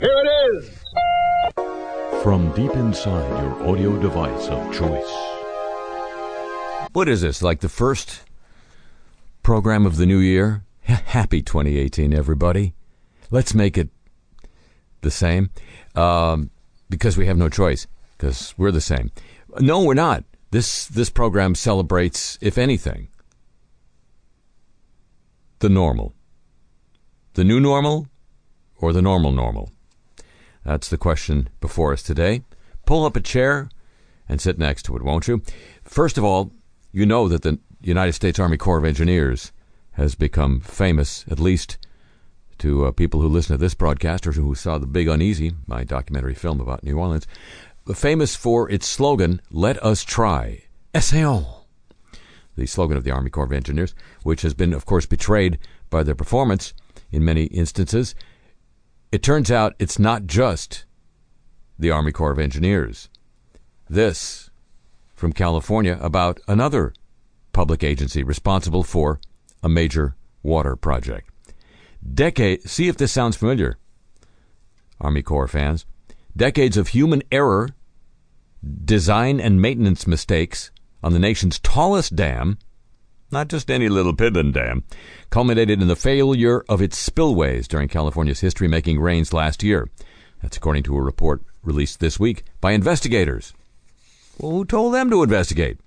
Here it is. From deep inside your audio device of choice. What is this? Like the first program of the new year? Happy 2018, everybody. Let's make it the same um, because we have no choice because we're the same. No, we're not. This this program celebrates, if anything, the normal, the new normal, or the normal normal. That's the question before us today. Pull up a chair and sit next to it, won't you? First of all, you know that the United States Army Corps of Engineers has become famous, at least to uh, people who listen to this broadcast or who saw The Big Uneasy, my documentary film about New Orleans, famous for its slogan, Let Us Try. Essayons. The slogan of the Army Corps of Engineers, which has been, of course, betrayed by their performance in many instances. It turns out it's not just the Army Corps of Engineers. This from California about another public agency responsible for a major water project. Decade see if this sounds familiar. Army Corps fans. Decades of human error, design and maintenance mistakes on the nation's tallest dam, not just any little piddling dam, culminated in the failure of its spillways during California's history making rains last year. That's according to a report released this week by investigators. Well, who told them to investigate?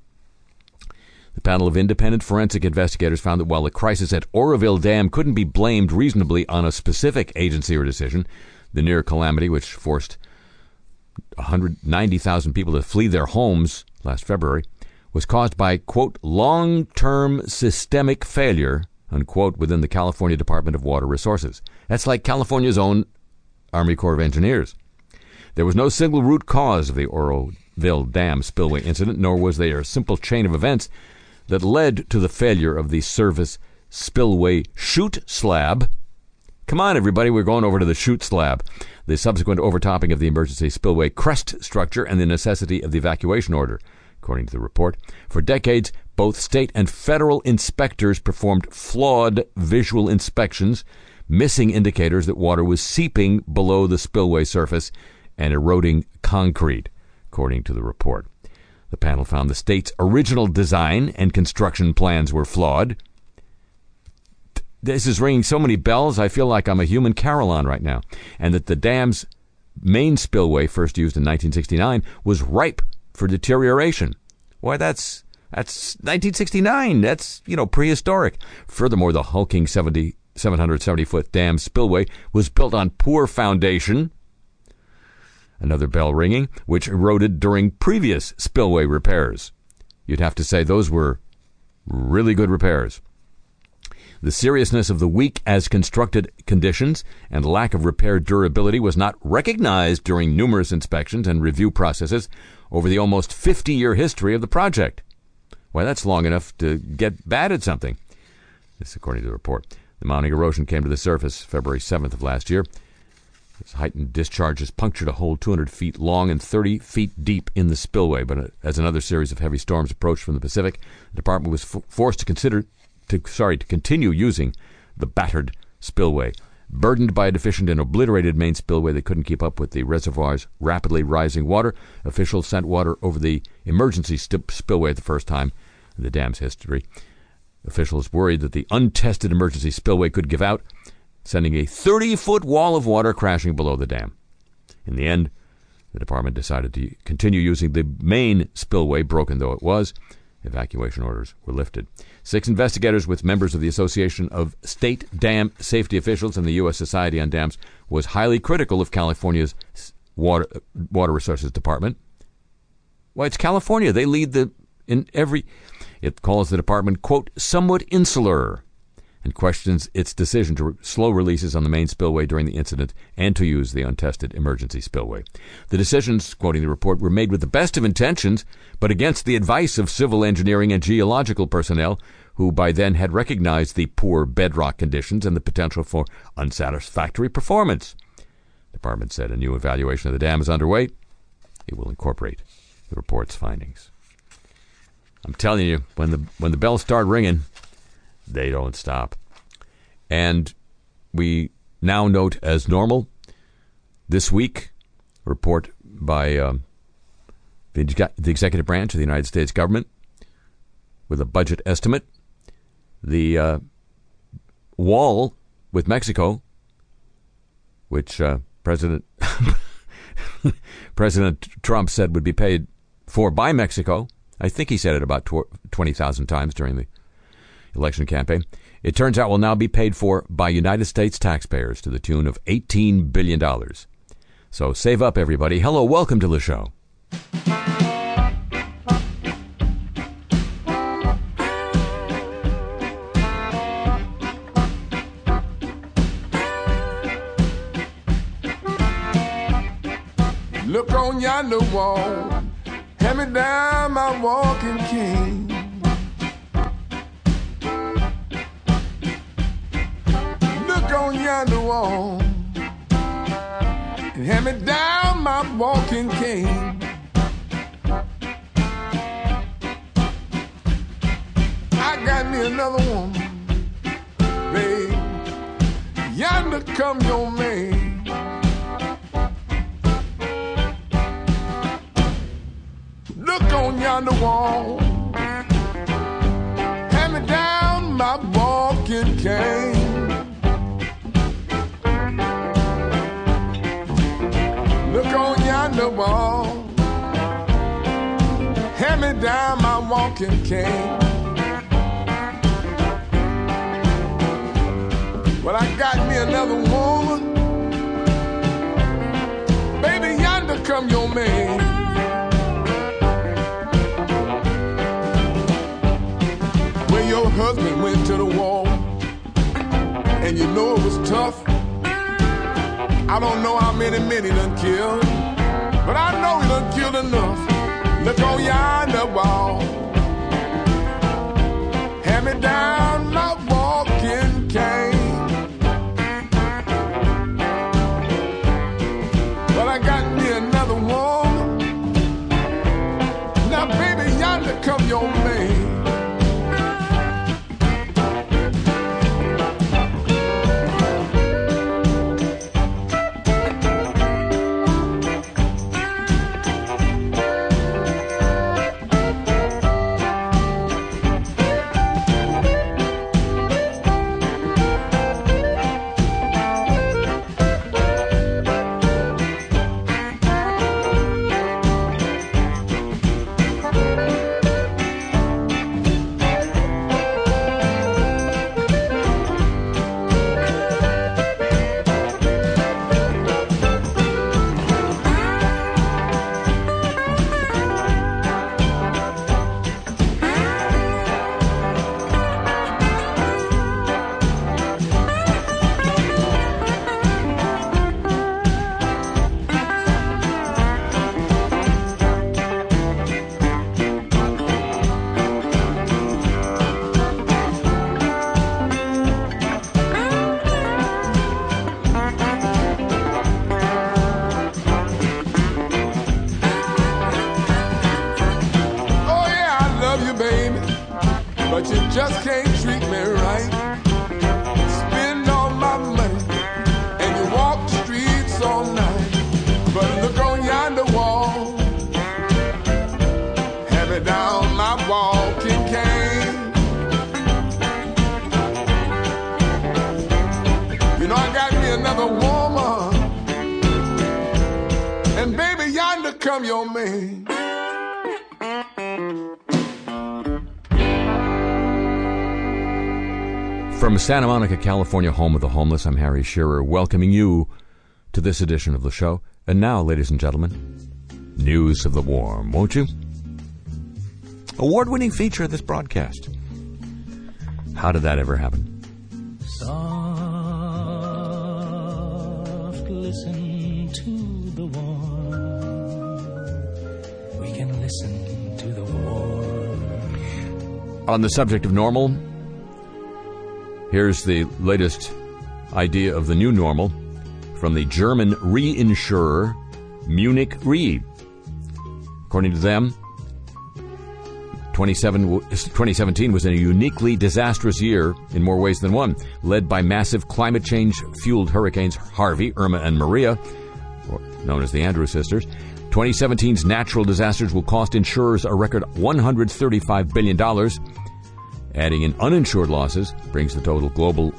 The panel of independent forensic investigators found that while the crisis at Oroville Dam couldn't be blamed reasonably on a specific agency or decision, the near calamity, which forced 190,000 people to flee their homes last February, was caused by, quote, long term systemic failure, unquote, within the California Department of Water Resources. That's like California's own Army Corps of Engineers. There was no single root cause of the Oroville Dam spillway incident, nor was there a simple chain of events that led to the failure of the service spillway chute slab. Come on, everybody, we're going over to the chute slab. The subsequent overtopping of the emergency spillway crest structure and the necessity of the evacuation order according to the report. For decades, both state and federal inspectors performed flawed visual inspections, missing indicators that water was seeping below the spillway surface and eroding concrete, according to the report. The panel found the state's original design and construction plans were flawed. This is ringing so many bells, I feel like I'm a human carillon right now. And that the dam's main spillway, first used in 1969, was ripe for deterioration. Why, that's that's 1969. That's you know prehistoric. Furthermore, the hulking 70, 770 foot dam spillway was built on poor foundation. Another bell ringing, which eroded during previous spillway repairs. You'd have to say those were really good repairs. The seriousness of the weak as constructed conditions and lack of repair durability was not recognized during numerous inspections and review processes over the almost 50 year history of the project. Why, that's long enough to get bad at something. This, according to the report. The mounting erosion came to the surface February 7th of last year. This heightened discharges punctured a hole 200 feet long and 30 feet deep in the spillway. But uh, as another series of heavy storms approached from the Pacific, the department was f- forced to consider to sorry to continue using the battered spillway. Burdened by a deficient and obliterated main spillway that couldn't keep up with the reservoir's rapidly rising water, officials sent water over the emergency st- spillway the first time in the dam's history. Officials worried that the untested emergency spillway could give out, sending a 30 foot wall of water crashing below the dam. In the end, the department decided to continue using the main spillway, broken though it was. Evacuation orders were lifted. Six investigators with members of the Association of State Dam Safety Officials and the U.S. Society on Dams was highly critical of California's water, uh, water resources department. Why, it's California. They lead the in every. It calls the department, quote, somewhat insular and questions its decision to slow releases on the main spillway during the incident and to use the untested emergency spillway. The decisions, quoting the report, were made with the best of intentions, but against the advice of civil engineering and geological personnel who by then had recognized the poor bedrock conditions and the potential for unsatisfactory performance. The department said a new evaluation of the dam is underway. It will incorporate the report's findings. I'm telling you, when the when the bells start ringing, they don't stop. And we now note as normal this week, report by um, the, the executive branch of the United States government with a budget estimate. The uh, wall with Mexico, which uh, President President Trump said would be paid for by Mexico. I think he said it about 20,000 times during the election campaign. It turns out will now be paid for by United States taxpayers to the tune of $18 billion. So save up, everybody. Hello, welcome to the show. Look on yonder wall, hand me down my walking come your man. Look on yonder wall. Hand me down my walking cane. Look on yonder wall. Hand me down my walking cane. Well, I got me another woman. Baby, yonder come your man. When your husband went to the wall and you know it was tough. I don't know how many men he done killed, but I know he done killed enough. Look on yonder wall. Hand me down my walking cane. Santa Monica, California, home of the homeless, I'm Harry Shearer, welcoming you to this edition of the show. And now, ladies and gentlemen, news of the warm, won't you? Award winning feature of this broadcast. How did that ever happen? Soft, listen to the warm. We can listen to the warm. On the subject of normal, here's the latest idea of the new normal from the German reinsurer Munich Re. According to them, 2017 was a uniquely disastrous year in more ways than one, led by massive climate change fueled hurricanes Harvey, Irma, and Maria. known as the Andrews Sisters. 2017's natural disasters will cost insurers a record $135 billion. Adding in uninsured losses brings the total global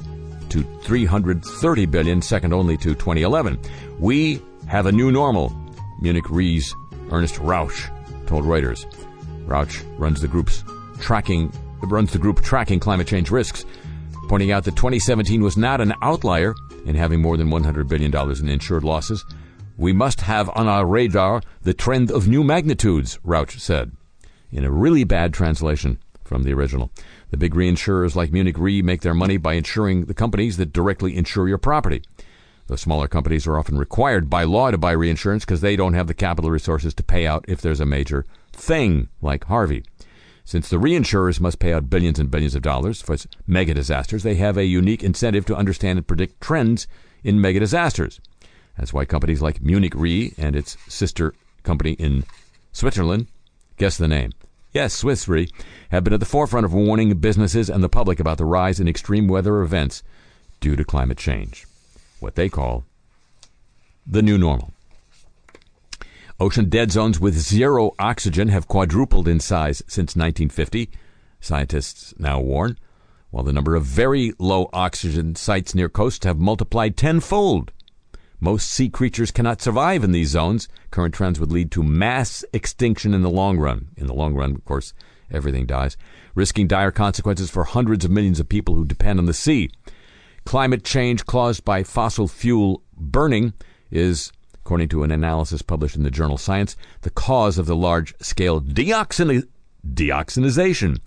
to 330 billion, second only to 2011. We have a new normal, Munich Re's Ernest Rauch told Reuters. Rauch runs the group's tracking runs the group tracking climate change risks, pointing out that 2017 was not an outlier in having more than $100 billion in insured losses. We must have on our radar the trend of new magnitudes, Rauch said, in a really bad translation from the original. The big reinsurers like Munich Re make their money by insuring the companies that directly insure your property. The smaller companies are often required by law to buy reinsurance because they don't have the capital resources to pay out if there's a major thing like Harvey. Since the reinsurers must pay out billions and billions of dollars for mega disasters, they have a unique incentive to understand and predict trends in mega disasters. That's why companies like Munich Re and its sister company in Switzerland, guess the name, yes, Swiss Re, have been at the forefront of warning businesses and the public about the rise in extreme weather events due to climate change, what they call the new normal. Ocean dead zones with zero oxygen have quadrupled in size since 1950, scientists now warn, while the number of very low oxygen sites near coasts have multiplied tenfold. Most sea creatures cannot survive in these zones. Current trends would lead to mass extinction in the long run. In the long run, of course, everything dies, risking dire consequences for hundreds of millions of people who depend on the sea. Climate change caused by fossil fuel burning is according to an analysis published in the journal Science, the cause of the large scale deoxini- deoxinization,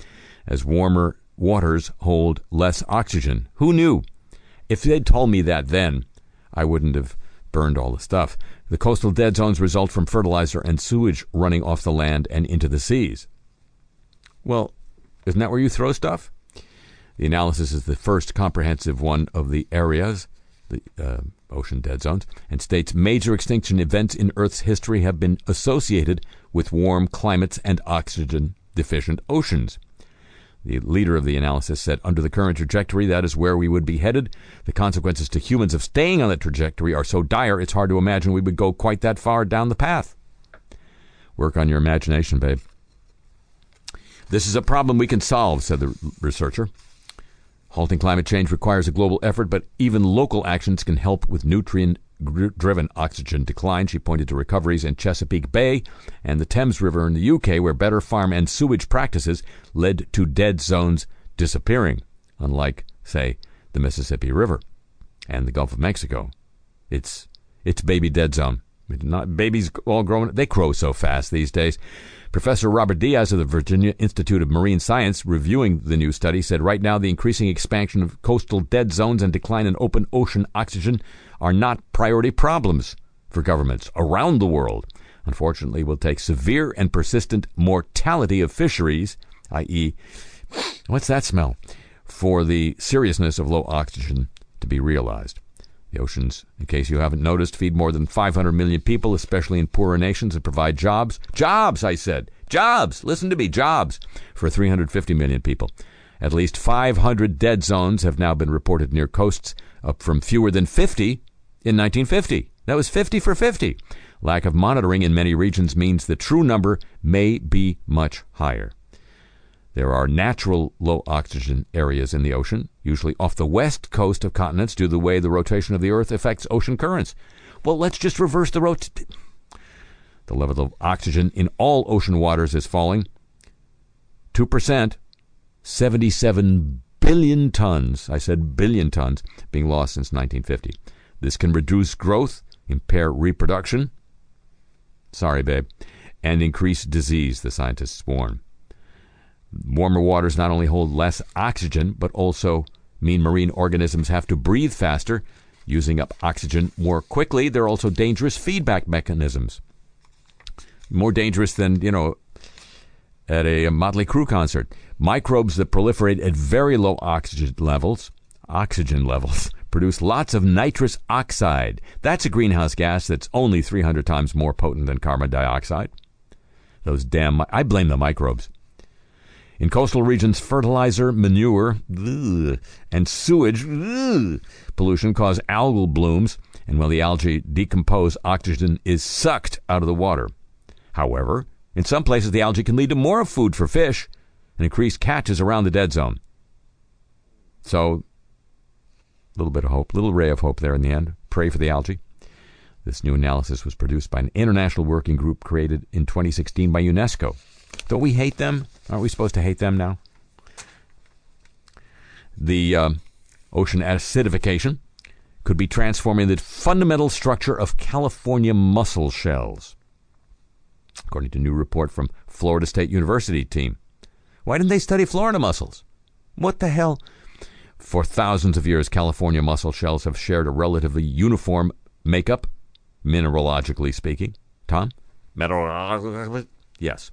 as warmer waters hold less oxygen. Who knew? If they'd told me that then, I wouldn't have burned all the stuff. The coastal dead zones result from fertilizer and sewage running off the land and into the seas. Well, isn't that where you throw stuff? The analysis is the first comprehensive one of the areas the uh, ocean dead zones, and states major extinction events in Earth's history have been associated with warm climates and oxygen deficient oceans. The leader of the analysis said, under the current trajectory, that is where we would be headed. The consequences to humans of staying on that trajectory are so dire, it's hard to imagine we would go quite that far down the path. Work on your imagination, babe. This is a problem we can solve, said the researcher. Halting climate change requires a global effort, but even local actions can help with nutrient driven oxygen decline. She pointed to recoveries in Chesapeake Bay and the Thames River in the UK, where better farm and sewage practices led to dead zones disappearing, unlike, say, the Mississippi River and the Gulf of Mexico. It's it's baby dead zone. Not babies all growing. They grow so fast these days. Professor Robert Diaz of the Virginia Institute of Marine Science, reviewing the new study, said right now the increasing expansion of coastal dead zones and decline in open ocean oxygen are not priority problems for governments around the world. Unfortunately, will take severe and persistent mortality of fisheries, i.e., what's that smell, for the seriousness of low oxygen to be realized. The oceans, in case you haven't noticed, feed more than 500 million people, especially in poorer nations, and provide jobs. Jobs, I said. Jobs. Listen to me. Jobs for 350 million people. At least 500 dead zones have now been reported near coasts, up from fewer than 50 in 1950. That was 50 for 50. Lack of monitoring in many regions means the true number may be much higher. There are natural low oxygen areas in the ocean, usually off the west coast of continents due to the way the rotation of the Earth affects ocean currents. Well, let's just reverse the rotation. The level of oxygen in all ocean waters is falling. 2%, 77 billion tons, I said billion tons, being lost since 1950. This can reduce growth, impair reproduction, sorry, babe, and increase disease, the scientists warn. Warmer waters not only hold less oxygen, but also mean marine organisms have to breathe faster, using up oxygen more quickly. There are also dangerous feedback mechanisms. More dangerous than, you know, at a Motley Crue concert. Microbes that proliferate at very low oxygen levels, oxygen levels, produce lots of nitrous oxide. That's a greenhouse gas that's only 300 times more potent than carbon dioxide. Those damn, I blame the microbes. In coastal regions, fertilizer, manure, and sewage pollution cause algal blooms And when the algae decompose, oxygen is sucked out of the water. However, in some places, the algae can lead to more food for fish and increased catches around the dead zone. So, a little bit of hope, little ray of hope there in the end. Pray for the algae. This new analysis was produced by an international working group created in 2016 by UNESCO. Don't we hate them? Aren't we supposed to hate them now? The um, ocean acidification could be transforming the fundamental structure of California mussel shells, according to a new report from Florida State University team. Why didn't they study Florida mussels? What the hell? For thousands of years, California mussel shells have shared a relatively uniform makeup, mineralogically speaking. Tom? Mineralogically? Yes.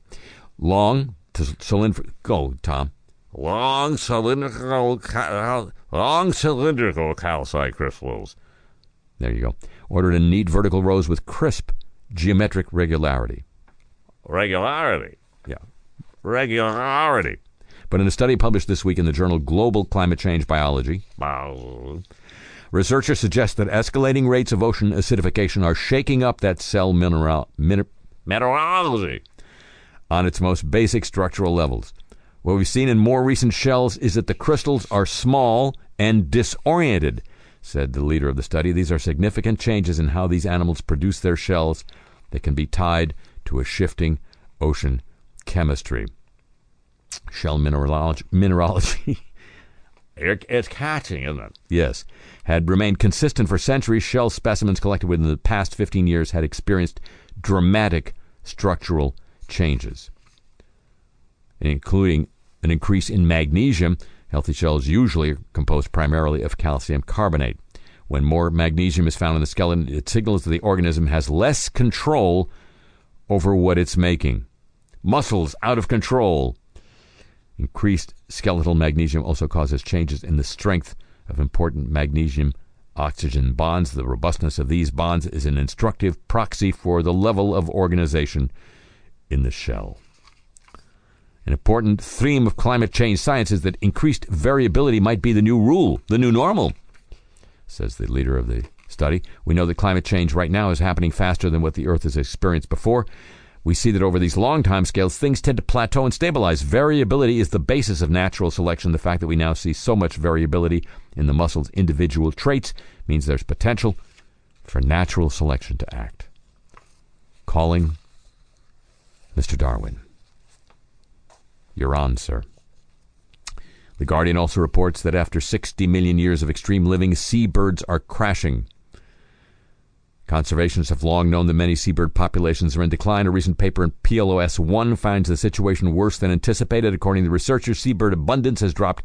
Long, cylindrical. Go, Tom. Long cylindrical, long cylindrical calcite crystals. There you go. Ordered in neat vertical rows with crisp geometric regularity. Regularity. Yeah. Regularity. But in a study published this week in the journal Global Climate Change Biology, researchers suggest that escalating rates of ocean acidification are shaking up that cell mineral, min- Mineralogy. On its most basic structural levels. What we've seen in more recent shells is that the crystals are small and disoriented, said the leader of the study. These are significant changes in how these animals produce their shells that can be tied to a shifting ocean chemistry. Shell mineralogy mineralogy it's catching, isn't it? yes, had remained consistent for centuries. Shell specimens collected within the past 15 years had experienced dramatic structural changes, including an increase in magnesium. Healthy shells usually are composed primarily of calcium carbonate. When more magnesium is found in the skeleton, it signals that the organism has less control over what it's making. Muscles out of control. Increased skeletal magnesium also causes changes in the strength of important magnesium oxygen bonds. The robustness of these bonds is an instructive proxy for the level of organization in the shell. An important theme of climate change science is that increased variability might be the new rule, the new normal, says the leader of the study. We know that climate change right now is happening faster than what the Earth has experienced before. We see that over these long time scales, things tend to plateau and stabilize. Variability is the basis of natural selection. The fact that we now see so much variability in the mussel's individual traits means there's potential for natural selection to act. Calling Mr. Darwin. You're on, sir. The Guardian also reports that after 60 million years of extreme living, seabirds are crashing. Conservationists have long known that many seabird populations are in decline. A recent paper in PLOS ONE finds the situation worse than anticipated. According to the researchers, seabird abundance has dropped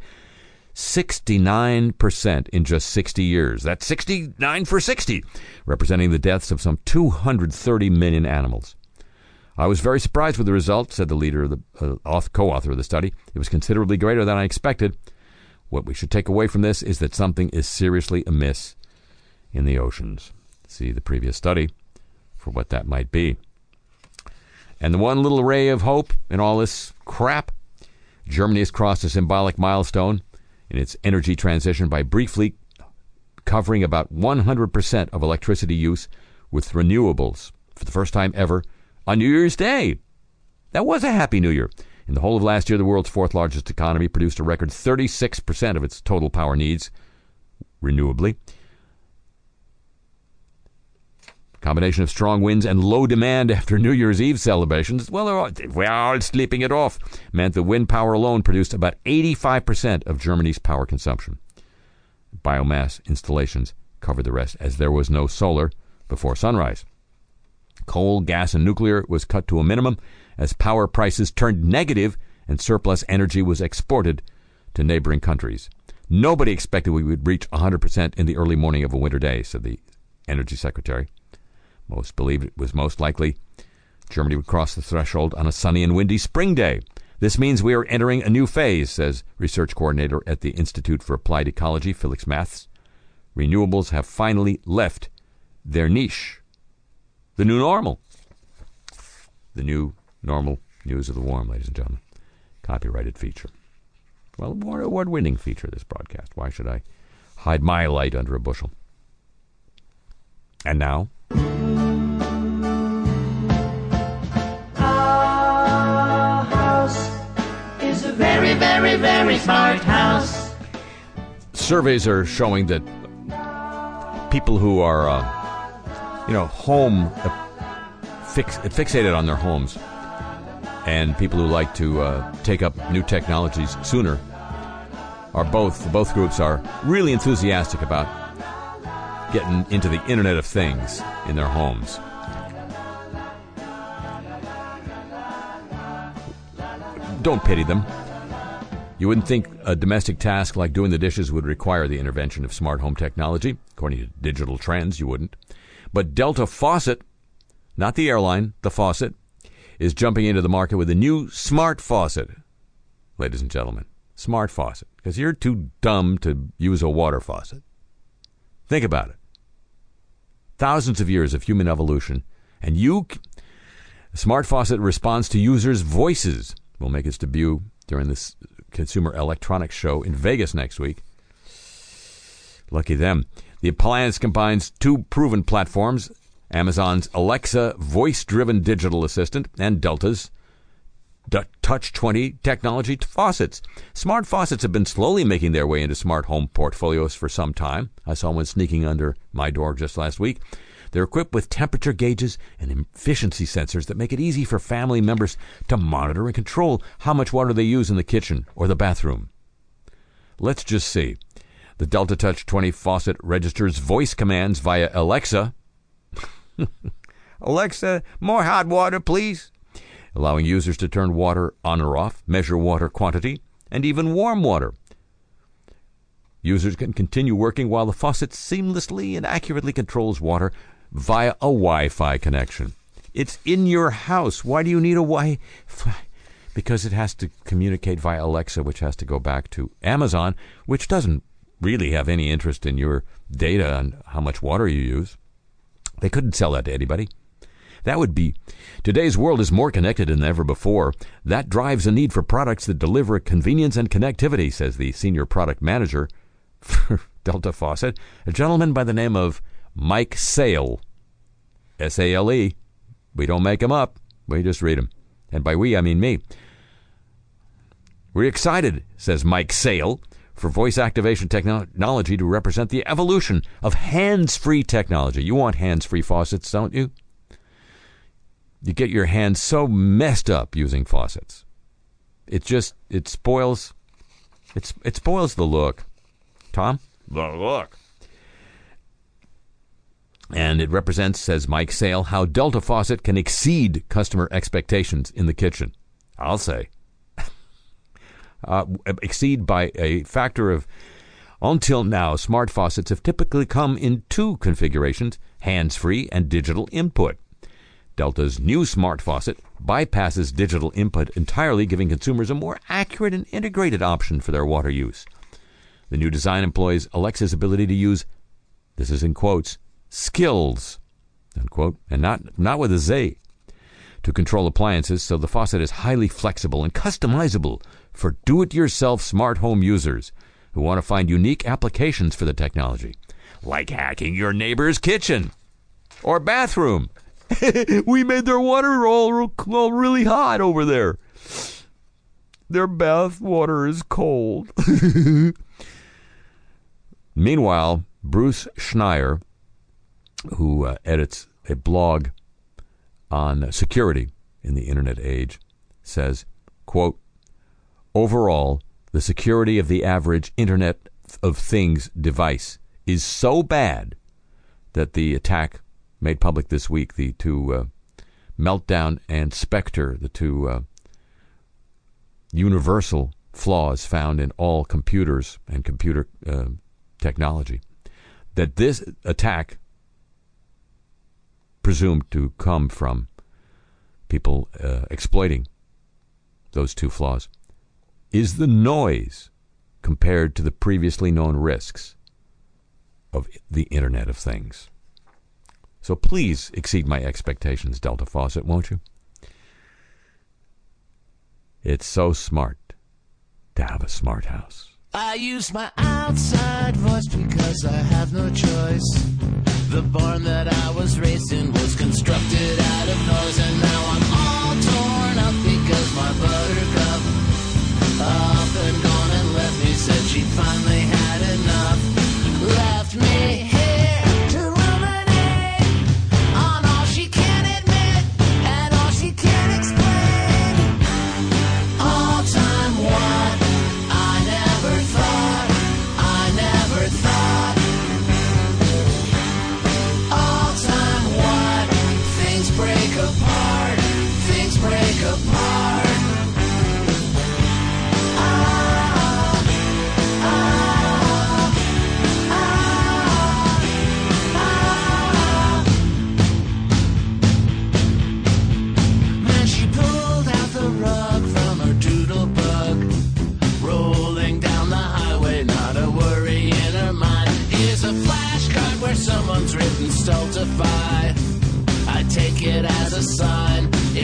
69% in just 60 years. That's 69 for 60, representing the deaths of some 230 million animals. I was very surprised with the result, said the leader of the uh, co-author of the study. It was considerably greater than I expected. What we should take away from this is that something is seriously amiss in the oceans. See the previous study for what that might be. And the one little ray of hope in all this crap Germany has crossed a symbolic milestone in its energy transition by briefly covering about 100% of electricity use with renewables for the first time ever on New Year's Day. That was a happy new year. In the whole of last year, the world's fourth largest economy produced a record 36% of its total power needs renewably. Combination of strong winds and low demand after New Year's Eve celebrations, well, we're all sleeping it off, meant the wind power alone produced about 85% of Germany's power consumption. Biomass installations covered the rest, as there was no solar before sunrise. Coal, gas, and nuclear was cut to a minimum as power prices turned negative and surplus energy was exported to neighboring countries. Nobody expected we would reach 100% in the early morning of a winter day, said the Energy Secretary. Most believed it was most likely Germany would cross the threshold on a sunny and windy spring day. This means we are entering a new phase, says research coordinator at the Institute for Applied Ecology, Felix Matthes. Renewables have finally left their niche. The new normal. The new normal news of the warm, ladies and gentlemen. Copyrighted feature. Well, award winning feature, this broadcast. Why should I hide my light under a bushel? And now, Our house is a very, very, very smart house. surveys are showing that people who are, uh, you know, home uh, fix, fixated on their homes and people who like to uh, take up new technologies sooner are both, both groups are really enthusiastic about getting into the Internet of Things in their homes. Don't pity them. You wouldn't think a domestic task like doing the dishes would require the intervention of smart home technology. According to digital trends, you wouldn't. But Delta Faucet, not the airline, the faucet, is jumping into the market with a new smart faucet. Ladies and gentlemen, smart faucet. Because you're too dumb to use a water faucet. Think about it. Thousands of years of human evolution, and you. Smart faucet responds to users' voices. Will make its debut during this Consumer Electronics Show in Vegas next week. Lucky them. The appliance combines two proven platforms Amazon's Alexa voice driven digital assistant and Delta's Touch2O technology faucets. Smart faucets have been slowly making their way into smart home portfolios for some time. I saw one sneaking under my door just last week. They're equipped with temperature gauges and efficiency sensors that make it easy for family members to monitor and control how much water they use in the kitchen or the bathroom. Let's just see. The Delta Touch2O faucet registers voice commands via Alexa. Alexa, more hot water, please. Allowing users to turn water on or off, measure water quantity, and even warm water. Users can continue working while the faucet seamlessly and accurately controls water via a Wi Fi connection. It's in your house. Why do you need a Wi Fi? Because it has to communicate via Alexa, which has to go back to Amazon, which doesn't really have any interest in your data and how much water you use. They couldn't sell that to anybody. That would be today's world is more connected than ever before. That drives a need for products that deliver convenience and connectivity, says the senior product manager for Delta Faucet, a gentleman by the name of Mike Sale. S A L E. We don't make them up, we just read them. And by we, I mean me. We're excited, says Mike Sale, for voice activation technology to represent the evolution of hands free technology. You want hands free faucets, don't you? You get your hands so messed up using faucets. It just it spoils it's it spoils the look. Tom? The look. And it represents, says Mike Sale, how Delta Faucet can exceed customer expectations in the kitchen. I'll say. Uh, exceed by a factor of. Until now, smart faucets have typically come in two configurations hands free and digital input. Delta's new smart faucet bypasses digital input entirely, giving consumers a more accurate and integrated option for their water use. The new design employs Alexa's ability to use, this is in quotes, skills, unquote, and not, not with a Z, to control appliances, so the faucet is highly flexible and customizable for do it yourself smart home users who want to find unique applications for the technology, like hacking your neighbor's kitchen or bathroom. we made their water all, all really hot over there. Their bath water is cold. Meanwhile, Bruce Schneier, who uh, edits a blog on security in the internet age, says, quote, Overall, the security of the average Internet of Things device is so bad that the attack made public this week, the two uh, Meltdown and Spectre, the two uh, universal flaws found in all computers and computer uh, technology, that this attack presumed to come from people uh, exploiting those two flaws is the noise compared to the previously known risks of the Internet of Things. So please exceed my expectations, Delta Faucet, won't you? It's so smart to have a smart house. I use my outside voice because I have no choice. The barn that I was raised in was constructed out of noise, and now I'm all torn up because my buttercup up and gone and left me. Said she finally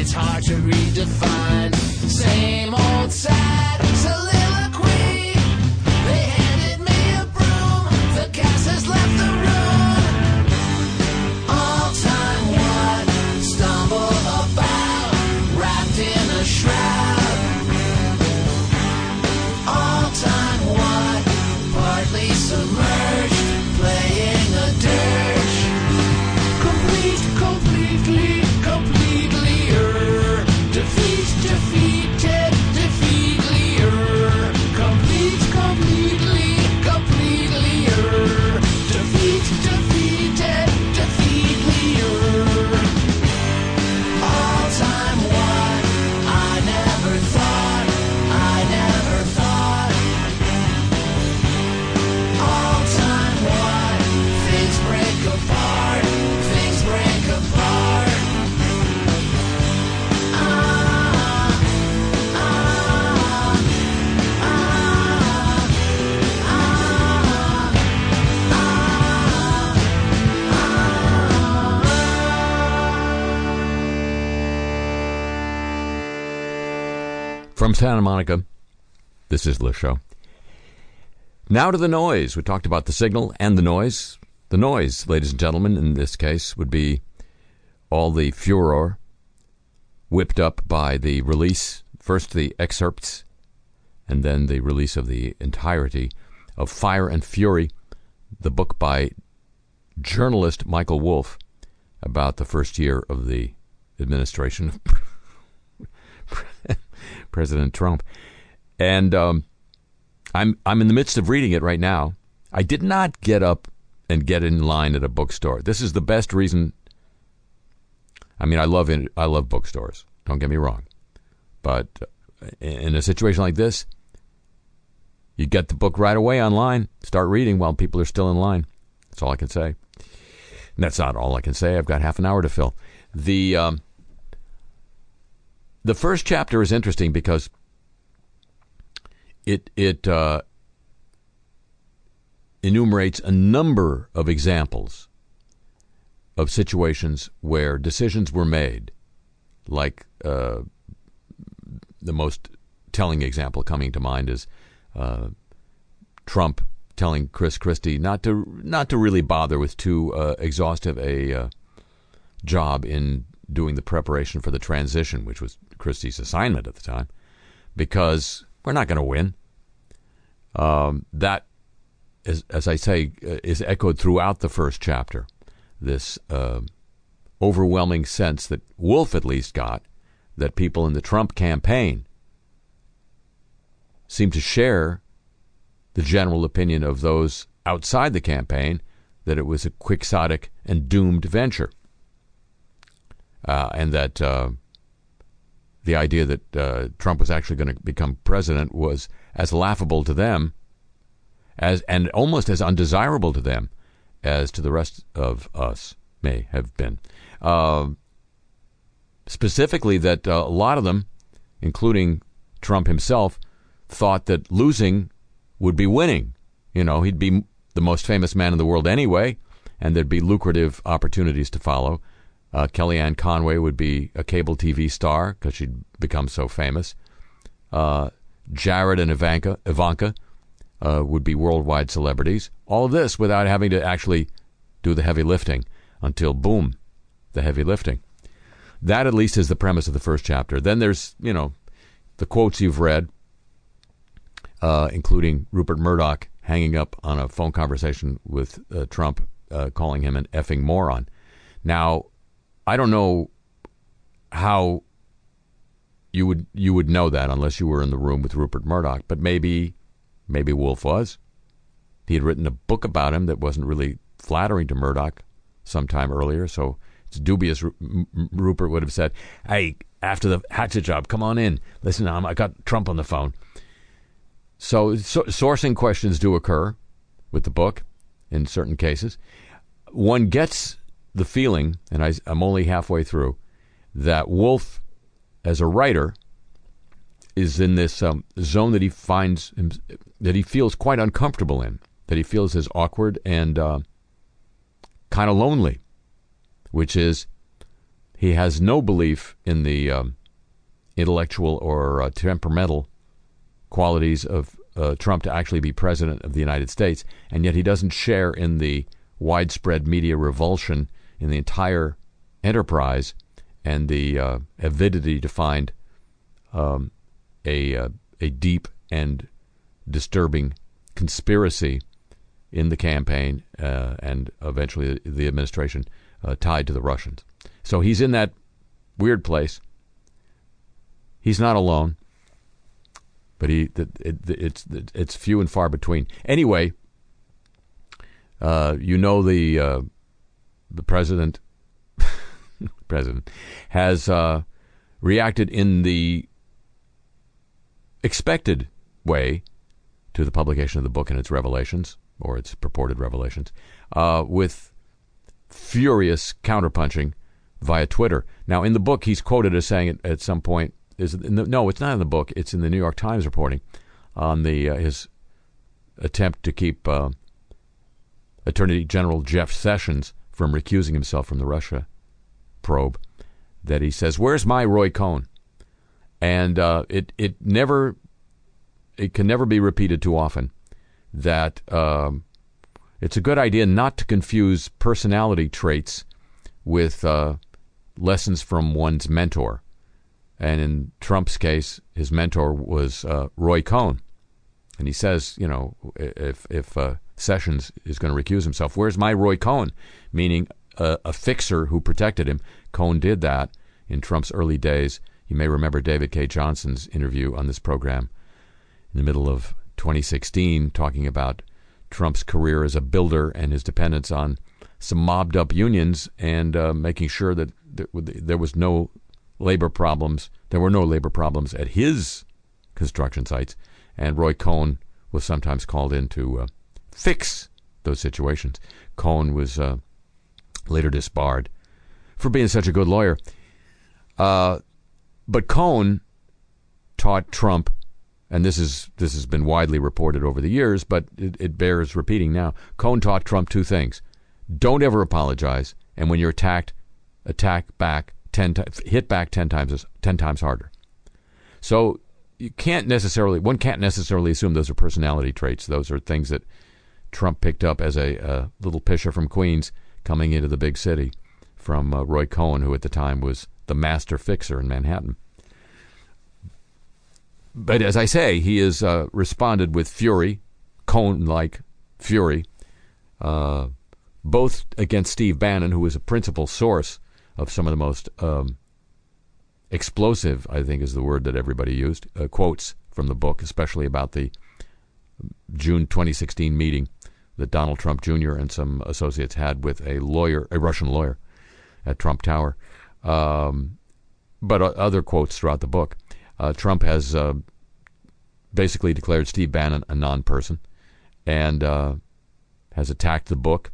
it's hard to redefine. Same old sad Santa Monica, this is the Show. Now to the noise. We talked about the signal and the noise. The noise, ladies and gentlemen, in this case, would be all the furor whipped up by the release, first the excerpts, and then the release of the entirety of Fire and Fury, the book by journalist Michael Wolff about the first year of the administration President Trump. And um, I'm I'm in the midst of reading it right now. I did not get up and get in line at a bookstore. This is the best reason. I mean, I love it. I love bookstores. Don't get me wrong, but in a situation like this, you get the book right away online. Start reading while people are still in line. That's all I can say. And that's not all I can say. I've got half an hour to fill. The um, the first chapter is interesting because it it uh, enumerates a number of examples of situations where decisions were made, like uh, the most telling example coming to mind is uh, Trump telling Chris Christie not to not to really bother with too uh, exhaustive a uh, job in doing the preparation for the transition, which was Christie's assignment at the time, because we're not going to win. Um, that, is, as I say, uh, is echoed throughout the first chapter. This uh, overwhelming sense that Wolff at least got that people in the Trump campaign seem to share the general opinion of those outside the campaign that it was a quixotic and doomed venture. Uh, and that uh, the idea that uh, Trump was actually going to become president was as laughable to them as and almost as undesirable to them as to the rest of us may have been. Uh, specifically, that uh, a lot of them, including Trump himself, thought that losing would be winning. You know, he'd be the most famous man in the world anyway, and there'd be lucrative opportunities to follow. Uh, Kellyanne Conway would be a cable TV star because she'd become so famous. Uh, Jared and Ivanka, Ivanka uh, would be worldwide celebrities. All of this without having to actually do the heavy lifting until boom, the heavy lifting. That at least is the premise of the first chapter. Then there's, you know, the quotes you've read, uh, including Rupert Murdoch hanging up on a phone conversation with uh, Trump, uh, calling him an effing moron. Now, I don't know how you would you would know that unless you were in the room with Rupert Murdoch, but maybe maybe Wolff was. He had written a book about him that wasn't really flattering to Murdoch sometime earlier, so it's dubious. Rupert would have said, "Hey, after the hatchet job, come on in. Listen, I got Trump on the phone." So, so sourcing questions do occur with the book in certain cases. One gets the feeling, and I, I'm only halfway through, that Wolff, as a writer, is in this um, zone that he finds him, that he feels quite uncomfortable in, that he feels is awkward and uh, kind of lonely, which is he has no belief in the um, intellectual or uh, temperamental qualities of uh, Trump to actually be president of the United States, and yet he doesn't share in the widespread media revulsion in the entire enterprise and the uh, avidity to find um, a uh, a deep and disturbing conspiracy in the campaign uh, and eventually the administration uh, tied to the Russians. So he's in that weird place. He's not alone, but he it, it, it's it's few and far between. Anyway, uh, you know the uh, the president president has uh, reacted in the expected way to the publication of the book and its revelations or its purported revelations uh, with furious counterpunching via Twitter. Now, in the book, he's quoted as saying at, at some point, is the, no, it's not in the book. It's in the New York Times reporting on the uh, his attempt to keep uh, Attorney General Jeff Sessions from recusing himself from the Russia probe. That he says, "Where's my Roy Cohn?" And uh, it it never it can never be repeated too often that um, it's a good idea not to confuse personality traits with uh, lessons from one's mentor. And in Trump's case, his mentor was uh, Roy Cohn. And he says, you know, if if uh, Sessions is going to recuse himself, where's my Roy Cohn? Meaning a, a fixer who protected him. Cohn did that in Trump's early days. You may remember David Cay Johnston's interview on this program in the middle of 2016, talking about Trump's career as a builder and his dependence on some mobbed up unions and uh, making sure that there was no labor problems. There were no labor problems at his construction sites, and Roy Cohn was sometimes called in to uh, fix those situations. Cohn was uh, later disbarred for being such a good lawyer. Uh, but Cohn taught Trump, and this is this has been widely reported over the years, but it, it bears repeating now. Cohn taught Trump two things: don't ever apologize, and when you're attacked, attack back ten times, hit back ten times ten times harder. So you can't necessarily one can't necessarily assume those are personality traits. Those are things that Trump picked up as a, a little pisher from Queens coming into the big city from uh, Roy Cohn, who at the time was the master fixer in Manhattan. But as I say, he has uh, responded with fury, Cohn like fury, uh, both against Steve Bannon, who was a principal source of some of the most um, explosive, I think is the word that everybody used, uh, quotes from the book, especially about the June 2016 meeting that Donald Trump Jr. and some associates had with a lawyer, a Russian lawyer, at Trump Tower. Um, but uh, other quotes throughout the book. Uh, Trump has uh, basically declared Steve Bannon a non-person and uh, has attacked the book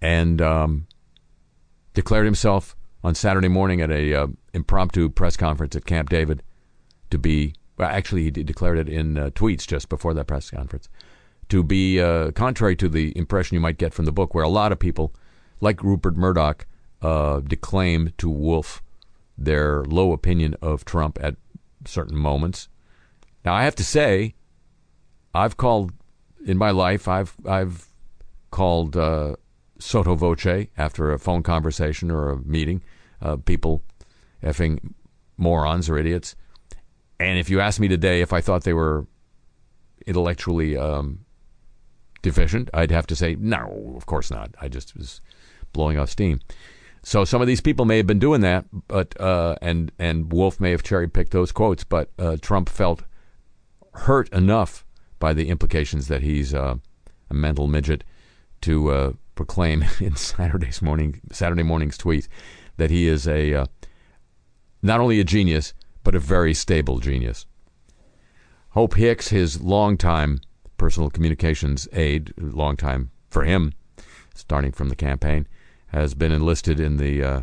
and um, declared himself on Saturday morning at a uh, impromptu press conference at Camp David to be well, actually he declared it in uh, tweets just before that press conference to be uh, contrary to the impression you might get from the book, where a lot of people, like Rupert Murdoch, uh, declaim to Wolff their low opinion of Trump at certain moments. Now, I have to say, I've called in my life. I've I've called uh, sotto voce after a phone conversation or a meeting. Uh, people effing morons or idiots. And if you asked me today if I thought they were intellectually um, deficient, I'd have to say no, of course not. I just was blowing off steam. So some of these people may have been doing that, but uh, and and Wolff may have cherry picked those quotes, but uh, Trump felt hurt enough by the implications that he's uh, a mental midget to uh, proclaim in Saturday's morning Saturday morning's tweet that he is a uh, not only a genius but a very stable genius. Hope Hicks, his longtime personal communications aide, long time for him, starting from the campaign, has been enlisted in the uh,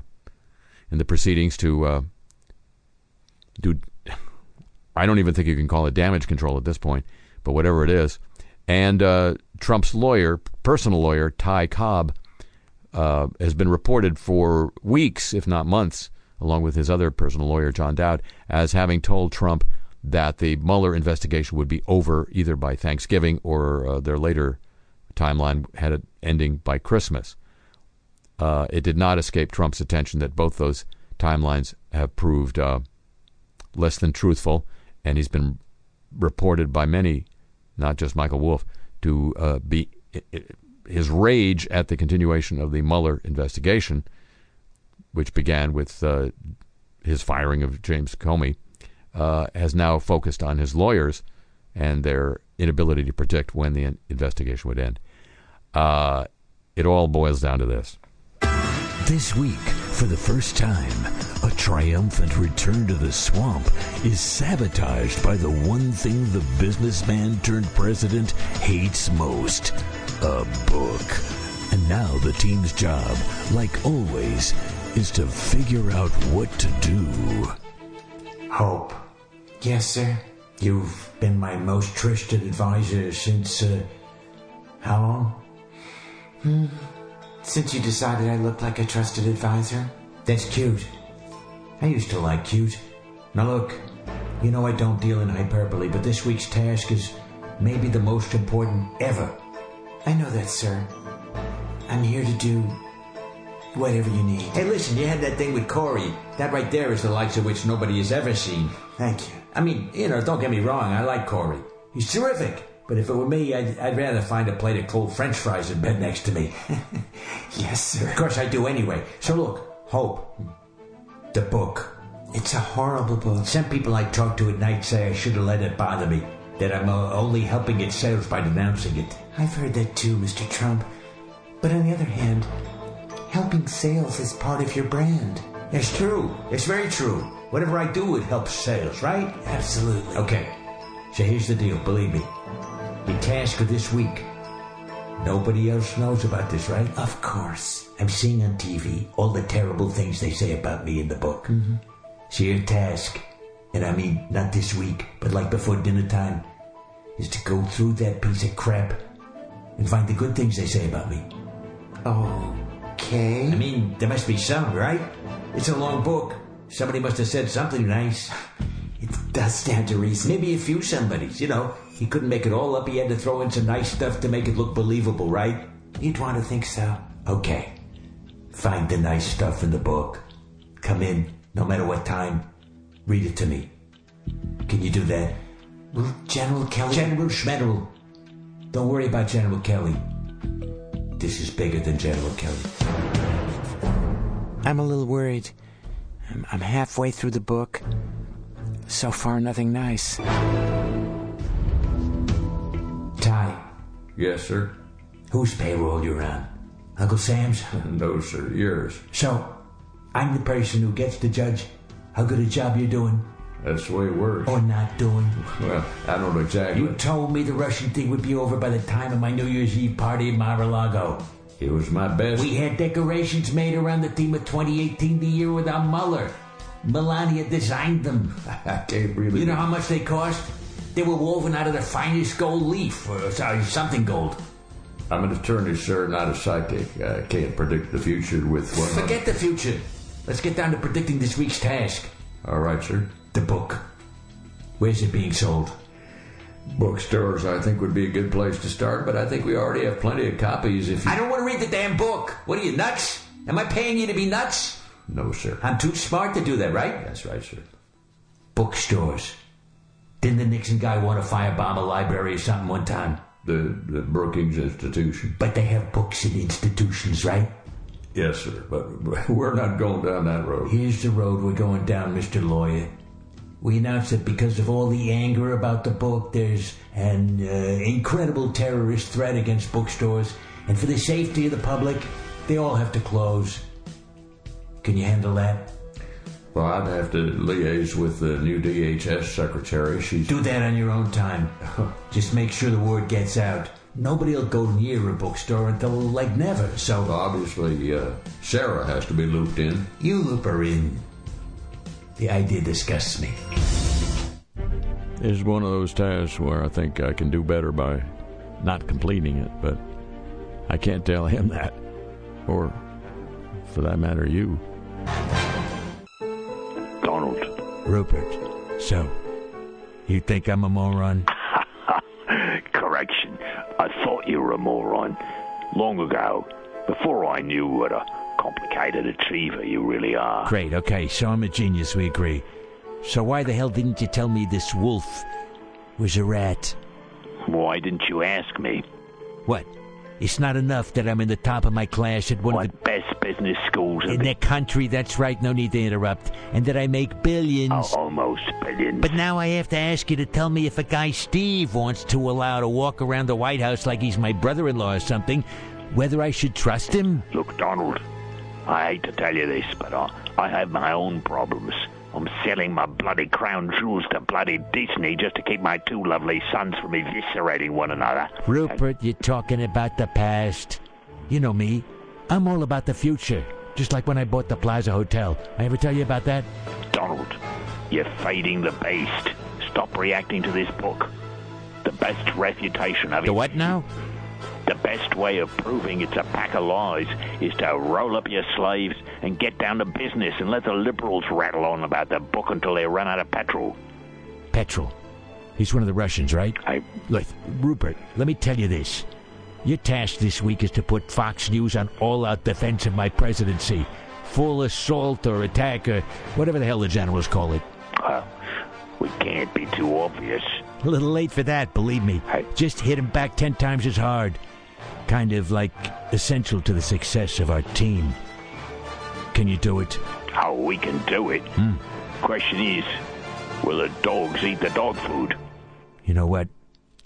in the proceedings to uh, do. I don't even think you can call it damage control at this point, but whatever it is. And uh, Trump's lawyer, personal lawyer, Ty Cobb, uh, has been reported for weeks, if not months, along with his other personal lawyer, John Dowd, as having told Trump that the Mueller investigation would be over either by Thanksgiving or uh, their later timeline had it ending by Christmas. Uh, it did not escape Trump's attention that both those timelines have proved uh, less than truthful, and he's been reported by many, not just Michael Wolff, to uh, be his rage at the continuation of the Mueller investigation, which began with uh, his firing of James Comey, uh, has now focused on his lawyers and their inability to predict when the in- investigation would end. Uh, it all boils down to this. This week, for the first time, a triumphant return to the swamp is sabotaged by the one thing the businessman turned president hates most a book. And now the team's job, like always, is to figure out what to do. Hope. Yes, sir. You've been my most trusted advisor since, uh, how long? Hmm. Since you decided I looked like a trusted advisor? That's cute. I used to like cute. Now look, you know I don't deal in hyperbole, but this week's task is maybe the most important ever. I know that, sir. I'm here to do whatever you need. Hey, listen, you had that thing with Corey. That right there is the likes of which nobody has ever seen. Thank you. I mean, you know, don't get me wrong, I like Corey. He's terrific. But if it were me, I'd, I'd rather find a plate of cold french fries in bed next to me. yes, sir. Of course I do anyway. So look, Hope. The book. It's a horrible book. Some people I talk to at night say I should have let it bother me. That I'm uh, only helping its sales by denouncing it. I've heard that too, Mr. Trump. But on the other hand, helping sales is part of your brand. It's true. It's very true. Whatever I do, it helps sales, right? Absolutely. Okay. So here's the deal, believe me. The task of this week. Nobody else knows about this, right? Of course. I'm seeing on TV all the terrible things they say about me in the book. Mm-hmm. So your task, and I mean not this week, but like before dinner time, is to go through that piece of crap and find the good things they say about me. Okay. I mean, there must be some, right? It's a long book. Somebody must have said something nice. It does stand to reason. Maybe a few somebodies, you know. He couldn't make it all up. He had to throw in some nice stuff to make it look believable, right? You'd want to think so. Okay. Find the nice stuff in the book. Come in, no matter what time. Read it to me. Can you do that? Will General Kelly. General Schmeddle. Don't worry about General Kelly. This is bigger than General Kelly. I'm a little worried. I'm, I'm halfway through the book. So far, nothing nice. Ty, Yes, sir. whose payroll you're on? Uncle Sam's? No, sir. Yours. So, I'm the person who gets to judge how good a job you're doing That's the way it works. or not doing. Well, I don't know exactly. You told me the Russian thing would be over by the time of my New Year's Eve party in Mar-a-Lago. It was my best. We had decorations made around the theme of 2018, the year without Mueller. Melania designed them. I can't really. You know how much they cost? They were woven out of the finest gold leaf, or sorry, something gold. I'm an attorney, sir, not a psychic. I can't predict the future with one. Forget the future. Let's get down to predicting this week's task. All right, sir. The book. Where's it being sold? Bookstores, I think, would be a good place to start, but I think we already have plenty of copies if you. I don't want to read the damn book. What are you, nuts? Am I paying you to be nuts? No, sir. I'm too smart to do that, right? That's right, sir. Bookstores. Didn't the Nixon guy want to firebomb a library or something one time? The, the Brookings Institution. But they have books in institutions, right? Yes, sir, but but we're not going down that road. Here's the road we're going down, Mr. Lawyer. We announced that because of all the anger about the book, there's an uh, incredible terrorist threat against bookstores, and for the safety of the public, they all have to close. Can you handle that? Well, I'd have to liaise with the new DHS secretary. She's Do that on your own time. Just make sure the word gets out. Nobody'll go near a bookstore until like never, so obviously uh, Sarah has to be looped in. you loop her in. The idea disgusts me. It's one of those tasks where I think I can do better by not completing it, but I can't tell him that. Or, for that matter, you. Donald. Rupert, so, you think I'm a moron? Correction. I thought you were a moron. Long ago. Before I knew what a complicated achiever you really are. Great, okay, so I'm a genius, we agree. So why the hell didn't you tell me this wolf was a rat? Why didn't you ask me? What? It's not enough that I'm in the top of my class at one What of the best business schools in the the country, that's right, no need to interrupt, and that I make billions. Oh, almost billions. But now I have to ask you to tell me if a guy Steve wants to allow to walk around the White House like he's my brother in law or something, whether I should trust him? Look, Donald, I hate to tell you this, but I, I have my own problems. I'm selling my bloody crown jewels to bloody Disney just to keep my two lovely sons from eviscerating one another. Rupert, you're talking about the past. You know me. I'm all about the future. Just like when I bought the Plaza Hotel. I ever tell you about that? Donald, you're fading the beast. Stop reacting to this book. The best refutation of it. The what now? The best way of proving it's a pack of lies is to roll up your slaves and get down to business and let the liberals rattle on about the book until they run out of petrol. Petrol. He's one of the Russians, right? I Look, Rupert, let me tell you this. Your task this week is to put Fox News on all out defense of my presidency. Full assault or attack or whatever the hell the generals call it. well, we can't be too obvious. A little late for that, believe me. Hey. Just hit him back ten times as hard. Kind of like essential to the success of our team. Can you do it? How we can do it. Hmm. Question is, will the dogs eat the dog food? You know what?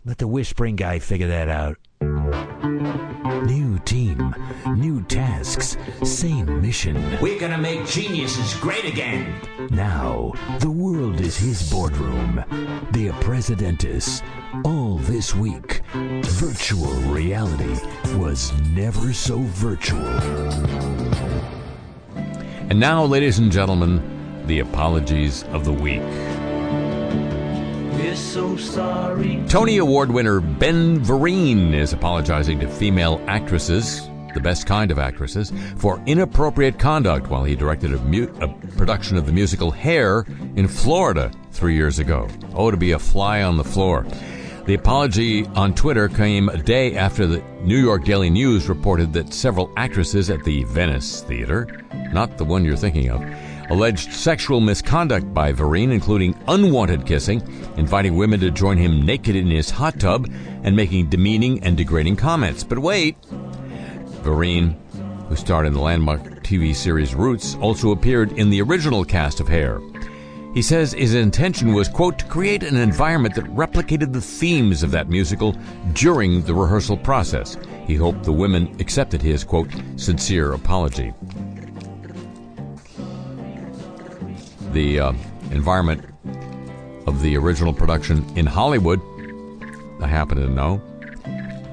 Let the whispering guy figure that out. New team, new tasks, same mission. We're gonna make geniuses great again. Now, the world is his boardroom. The Presidentis. All this week, virtual reality was never so virtual. And now, ladies and gentlemen, the apologies of the week. So. Tony Award winner Ben Vereen is apologizing to female actresses, the best kind of actresses, for inappropriate conduct while he directed a, mu- a production of the musical Hair in Florida three years ago. Oh, to be a fly on the floor. The apology on Twitter came a day after the New York Daily News reported that several actresses at the Venice Theater, not the one you're thinking of, alleged sexual misconduct by Vereen, including unwanted kissing, inviting women to join him naked in his hot tub, and making demeaning and degrading comments. But wait, Vereen, who starred in the landmark TV series Roots, also appeared in the original cast of Hair. He says his intention was, quote, to create an environment that replicated the themes of that musical during the rehearsal process. He hoped the women accepted his, quote, sincere apology. The uh, environment of the original production in Hollywood, I happen to know,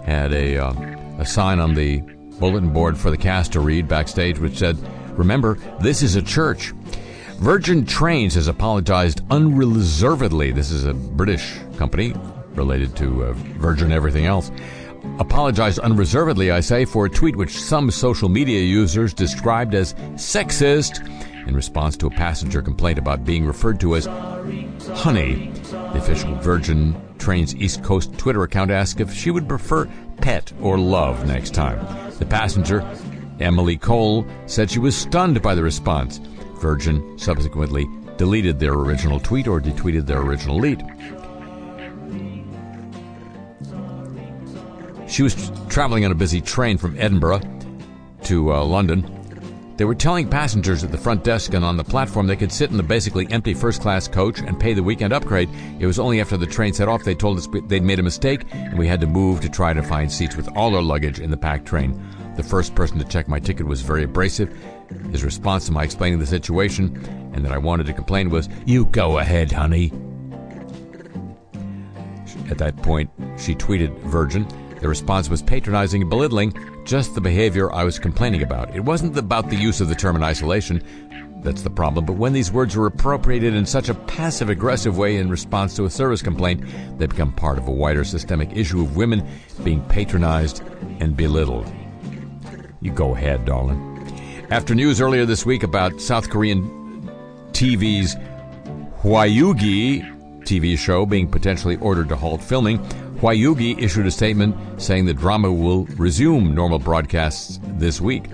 had a, uh, a sign on the bulletin board for the cast to read backstage which said, Remember, this is a church. Virgin Trains has apologized unreservedly. This is a British company related to uh, Virgin everything else. Apologized unreservedly, I say, for a tweet which some social media users described as sexist in response to a passenger complaint about being referred to as honey. The official Virgin Trains East Coast Twitter account asked if she would prefer pet or love next time. The passenger, Emily Cole, said she was stunned by the response. Virgin subsequently deleted their original tweet or detweeted their original lead. She was traveling on a busy train from Edinburgh to uh, London. They were telling passengers at the front desk and on the platform they could sit in the basically empty first class coach and pay the weekend upgrade. It was only after the train set off they told us they'd made a mistake and we had to move to try to find seats with all our luggage in the packed train. The first person to check my ticket was very abrasive. His response to my explaining the situation and that I wanted to complain was, You go ahead, honey. At that point, she tweeted Virgin. The response was patronizing and belittling, just the behavior I was complaining about. It wasn't about the use of the term in isolation. That's the problem. But when these words are appropriated in such a passive aggressive way in response to a service complaint, they become part of a wider systemic issue of women being patronized and belittled. You go ahead, darling. After news earlier this week about South Korean TV's Hwayugi TV show being potentially ordered to halt filming, Hwayugi issued a statement saying the drama will resume normal broadcasts this week.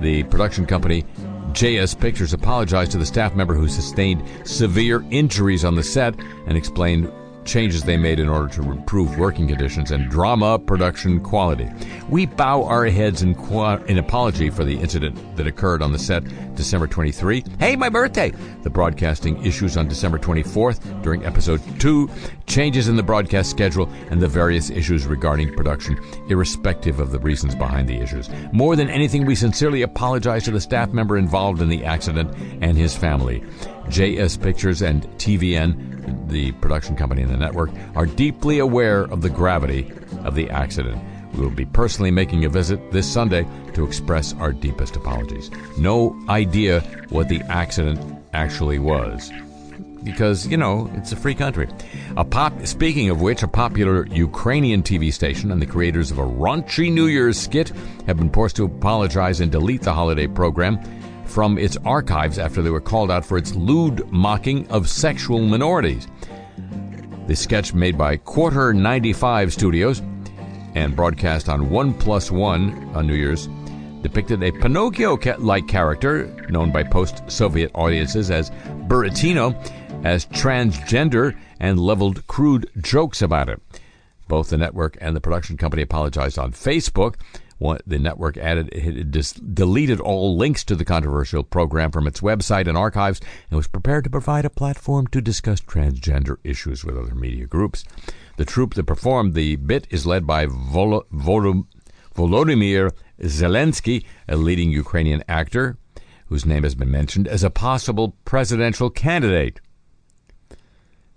The production company JS Pictures apologized to the staff member who sustained severe injuries on the set and explained changes they made in order to improve working conditions and drama production quality. We bow our heads in, in apology for the incident that occurred on the set December 23. Hey, my birthday! The broadcasting issues on December 24th during episode 2, changes in the broadcast schedule, and the various issues regarding production, irrespective of the reasons behind the issues. More than anything, we sincerely apologize to the staff member involved in the accident and his family. JS Pictures and TVN the production company and the network, are deeply aware of the gravity of the accident. We will be personally making a visit this Sunday to express our deepest apologies. No idea what the accident actually was. Because, you know, it's a free country. A pop speaking of which, a popular Ukrainian TV station and the creators of a raunchy New Year's skit have been forced to apologize and delete the holiday program from its archives after they were called out for its lewd mocking of sexual minorities. The sketch made by Quarter 95 Studios and broadcast on 1 Plus 1 on New Year's depicted a Pinocchio like character known by post Soviet audiences as Buratino as transgender and leveled crude jokes about it. Both the network and the production company apologized on Facebook. One, the network added it deleted all links to the controversial program from its website and archives and was prepared to provide a platform to discuss transgender issues with other media groups. The troupe that performed the bit is led by Vol- Vol- Volodymyr Zelensky, a leading Ukrainian actor whose name has been mentioned as a possible presidential candidate.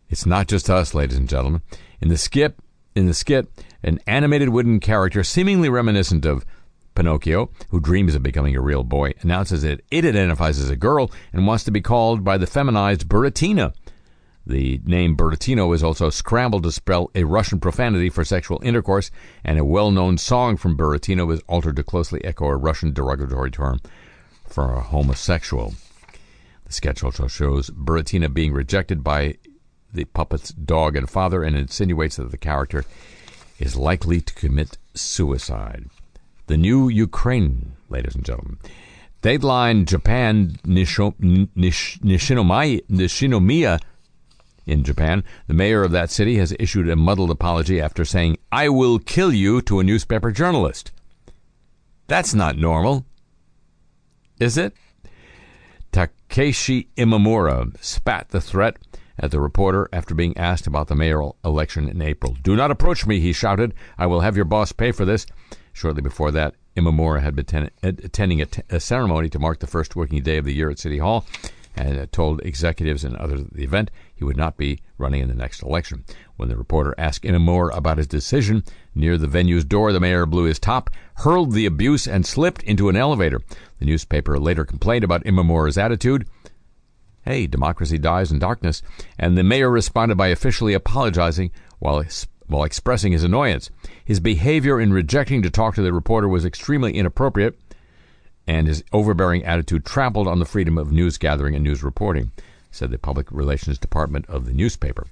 It's not just us, ladies and gentlemen. In the skit, in the skit, an animated wooden character seemingly reminiscent of Pinocchio, who dreams of becoming a real boy, announces that it identifies as a girl and wants to be called by the feminized Buratina. The name Buratino is also scrambled to spell a Russian profanity for sexual intercourse, and a well known song from Buratino is altered to closely echo a Russian derogatory term for a homosexual. The sketch also shows Buratina being rejected by the puppet's dog and father and insinuates that the character is likely to commit suicide. The new Ukraine, ladies and gentlemen. Dateline Japan Nisho, Nish, Nishinomiya, Nishinomiya in Japan, the mayor of that city has issued a muddled apology after saying, I will kill you to a newspaper journalist. That's not normal. Is it? Takeshi Imamura spat the threat at the reporter after being asked about the mayoral election in April. Do not approach me, he shouted. I will have your boss pay for this. Shortly before that, Imamura had been ten- uh, attending a, t- a ceremony to mark the first working day of the year at City Hall and uh, told executives and others at the event he would not be running in the next election. When the reporter asked Imamura about his decision, near the venue's door, the mayor blew his top, hurled the abuse, and slipped into an elevator. The newspaper later complained about Imamura's attitude. Hey, democracy dies in darkness. And the mayor responded by officially apologizing while, while expressing his annoyance. His behavior in rejecting to talk to the reporter was extremely inappropriate, and his overbearing attitude trampled on the freedom of news gathering and news reporting. said the public relations department of the newspaper.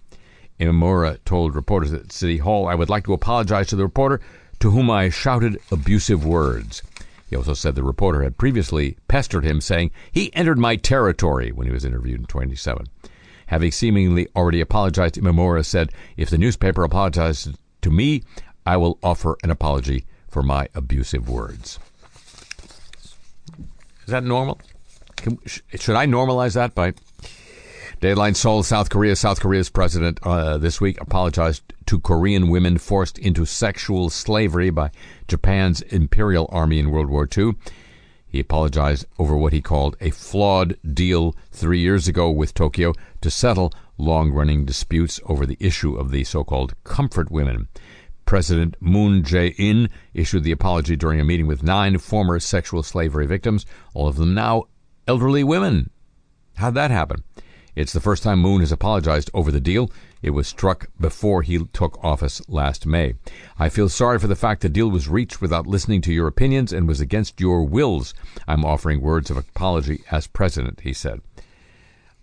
Imamura told reporters at City Hall, I would like to apologize to the reporter to whom I shouted abusive words. He also said the reporter had previously pestered him, saying, He entered my territory when he was interviewed in 27. Having seemingly already apologized, Imamura said, If the newspaper apologizes to me, I will offer an apology for my abusive words. Is that normal? Can, should I normalize that by Dateline Seoul, South Korea. South Korea's president uh, this week apologized to Korean women forced into sexual slavery by Japan's Imperial Army in World War II. He apologized over what he called a flawed deal three years ago with Tokyo to settle long running disputes over the issue of the so called comfort women. President Moon Jae in issued the apology during a meeting with nine former sexual slavery victims, all of them now elderly women. How'd that happen? It's the first time Moon has apologized over the deal. It was struck before he took office last May. I feel sorry for the fact the deal was reached without listening to your opinions and was against your wills. I'm offering words of apology as president, he said.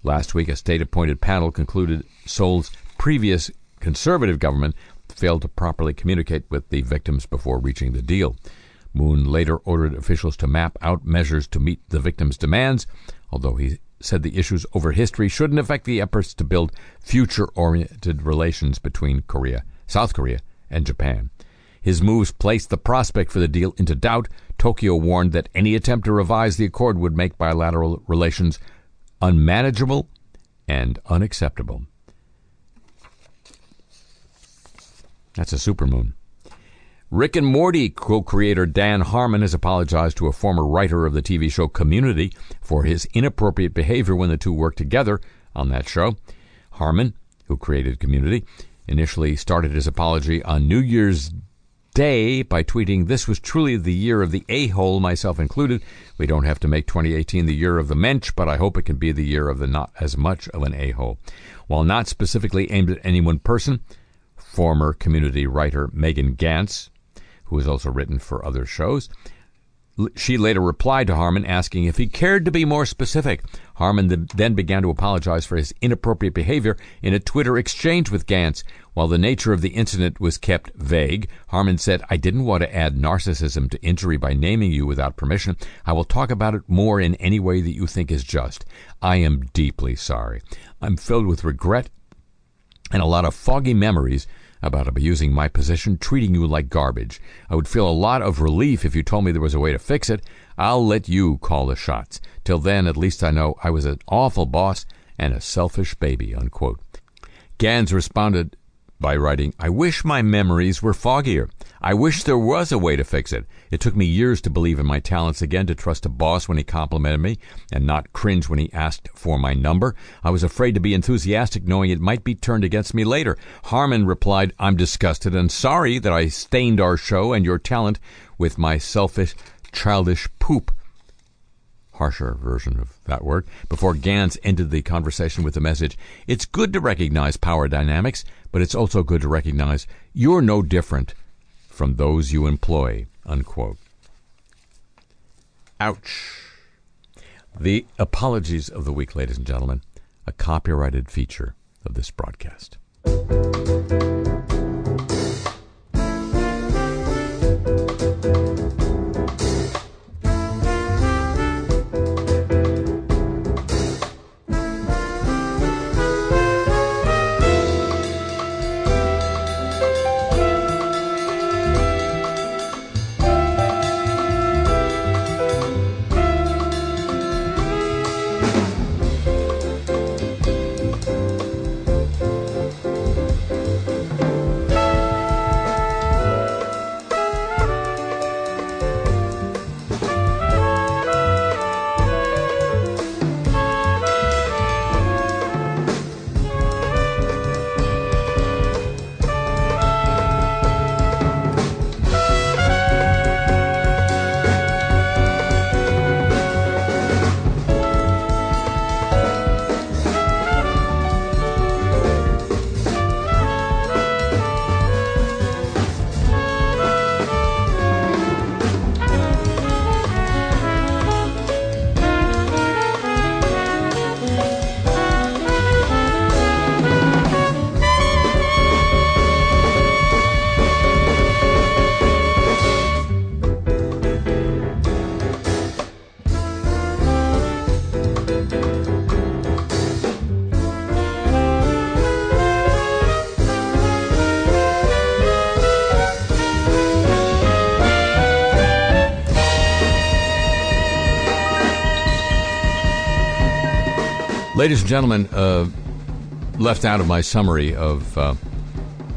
Last week, a state appointed panel concluded Seoul's previous conservative government failed to properly communicate with the victims before reaching the deal. Moon later ordered officials to map out measures to meet the victims' demands, although he said the issues over history shouldn't affect the efforts to build future oriented relations between Korea, South Korea, and Japan. His moves placed the prospect for the deal into doubt. Tokyo warned that any attempt to revise the accord would make bilateral relations unmanageable and unacceptable. That's a supermoon. Rick and Morty co creator Dan Harmon has apologized to a former writer of the TV show Community for his inappropriate behavior when the two worked together on that show. Harmon, who created Community, initially started his apology on New Year's Day by tweeting, This was truly the year of the a hole, myself included. We don't have to make 2018 the year of the mensch, but I hope it can be the year of the not as much of an a hole. While not specifically aimed at any one person, former community writer Megan Ganz who has also written for other shows. She later replied to Harmon asking if he cared to be more specific. Harmon then began to apologize for his inappropriate behavior in a Twitter exchange with Ganz. While the nature of the incident was kept vague, Harmon said, I didn't want to add narcissism to injury by naming you without permission. I will talk about it more in any way that you think is just. I am deeply sorry. I'm filled with regret and a lot of foggy memories about abusing my position, treating you like garbage. I would feel a lot of relief if you told me there was a way to fix it. I'll let you call the shots. Till then, at least I know I was an awful boss and a selfish baby. Unquote. Ganz responded by writing, I wish my memories were foggier. I wish there was a way to fix it. It took me years to believe in my talents again, to trust a boss when he complimented me, and not cringe when he asked for my number. I was afraid to be enthusiastic, knowing it might be turned against me later. Harmon replied, I'm disgusted and sorry that I stained our show and your talent with my selfish, childish poop harsher version of that word, before Ganz ended the conversation with the message It's good to recognize power dynamics, but it's also good to recognize you're no different from those you employ. Unquote. Ouch. The apologies of the week, ladies and gentlemen, a copyrighted feature of this broadcast. Ladies and gentlemen, uh, left out of my summary of uh,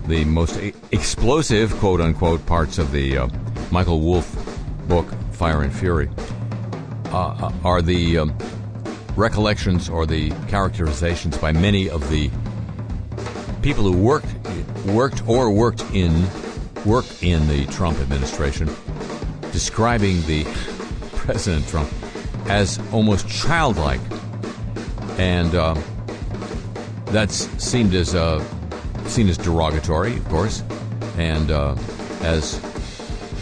the most e- explosive, quote unquote, parts of the uh, Michael Wolff book, Fire and Fury, uh, are the um, recollections or the characterizations by many of the people who worked, worked or worked in, work in the Trump administration, describing the President Trump as almost childlike and uh, that's seemed as uh, seen as derogatory, of course, and uh, as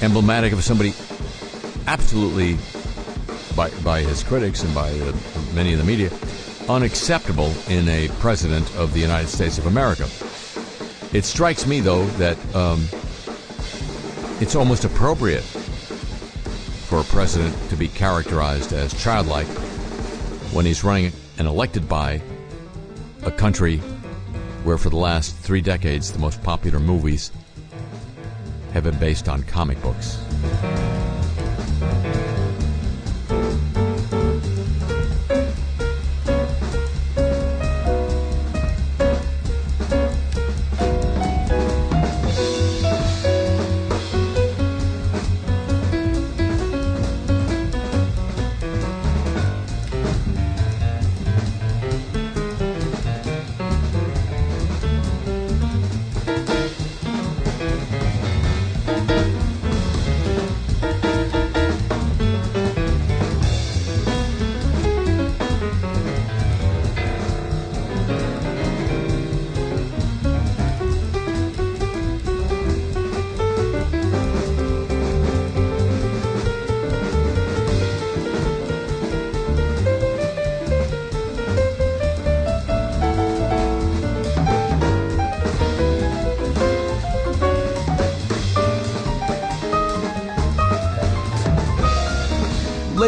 emblematic of somebody absolutely, by by his critics and by many in the media, unacceptable in a president of the United States of America. It strikes me, though, that um, it's almost appropriate for a president to be characterized as childlike when he's running and elected by a country where for the last three decades the most popular movies have been based on comic books.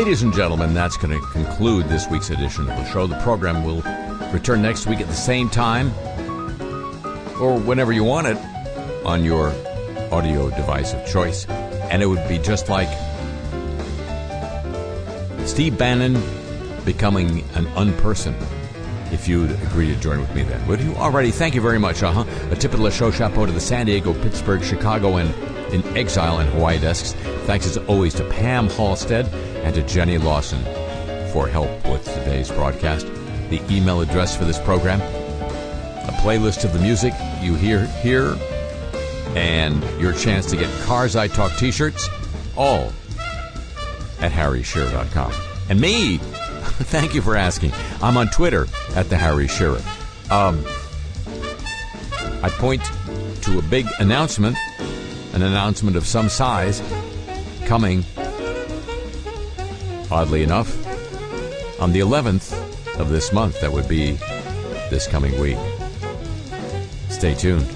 Ladies and gentlemen, that's going to conclude this week's edition of the show. The program will return next week at the same time or whenever you want it on your audio device of choice. And it would be just like Steve Bannon becoming an unperson if you'd agree to join with me then. Would you? Alrighty, thank you very much. Uh-huh. A tip of the show chapeau to the San Diego, Pittsburgh, Chicago, and in exile and Hawaii desks. Thanks as always to Pam Halstead and to Jenny Lawson for help with today's broadcast. The email address for this program, a playlist of the music you hear here, and your chance to get Cars I Talk t-shirts, all at harryshearer.com. And me, thank you for asking. I'm on Twitter at the Harry Shearer. Um, I point to a big announcement, an announcement of some size, coming, oddly enough, on the 11th of this month. That would be this coming week. Stay tuned.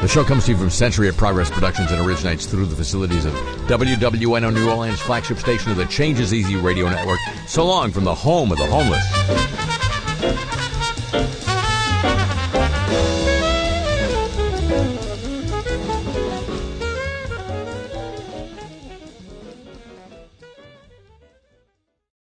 The show comes to you from Century of Progress Productions and originates through the facilities of WWNO New Orleans, flagship station of the Changes Easy Radio Network. So long from the home of the homeless.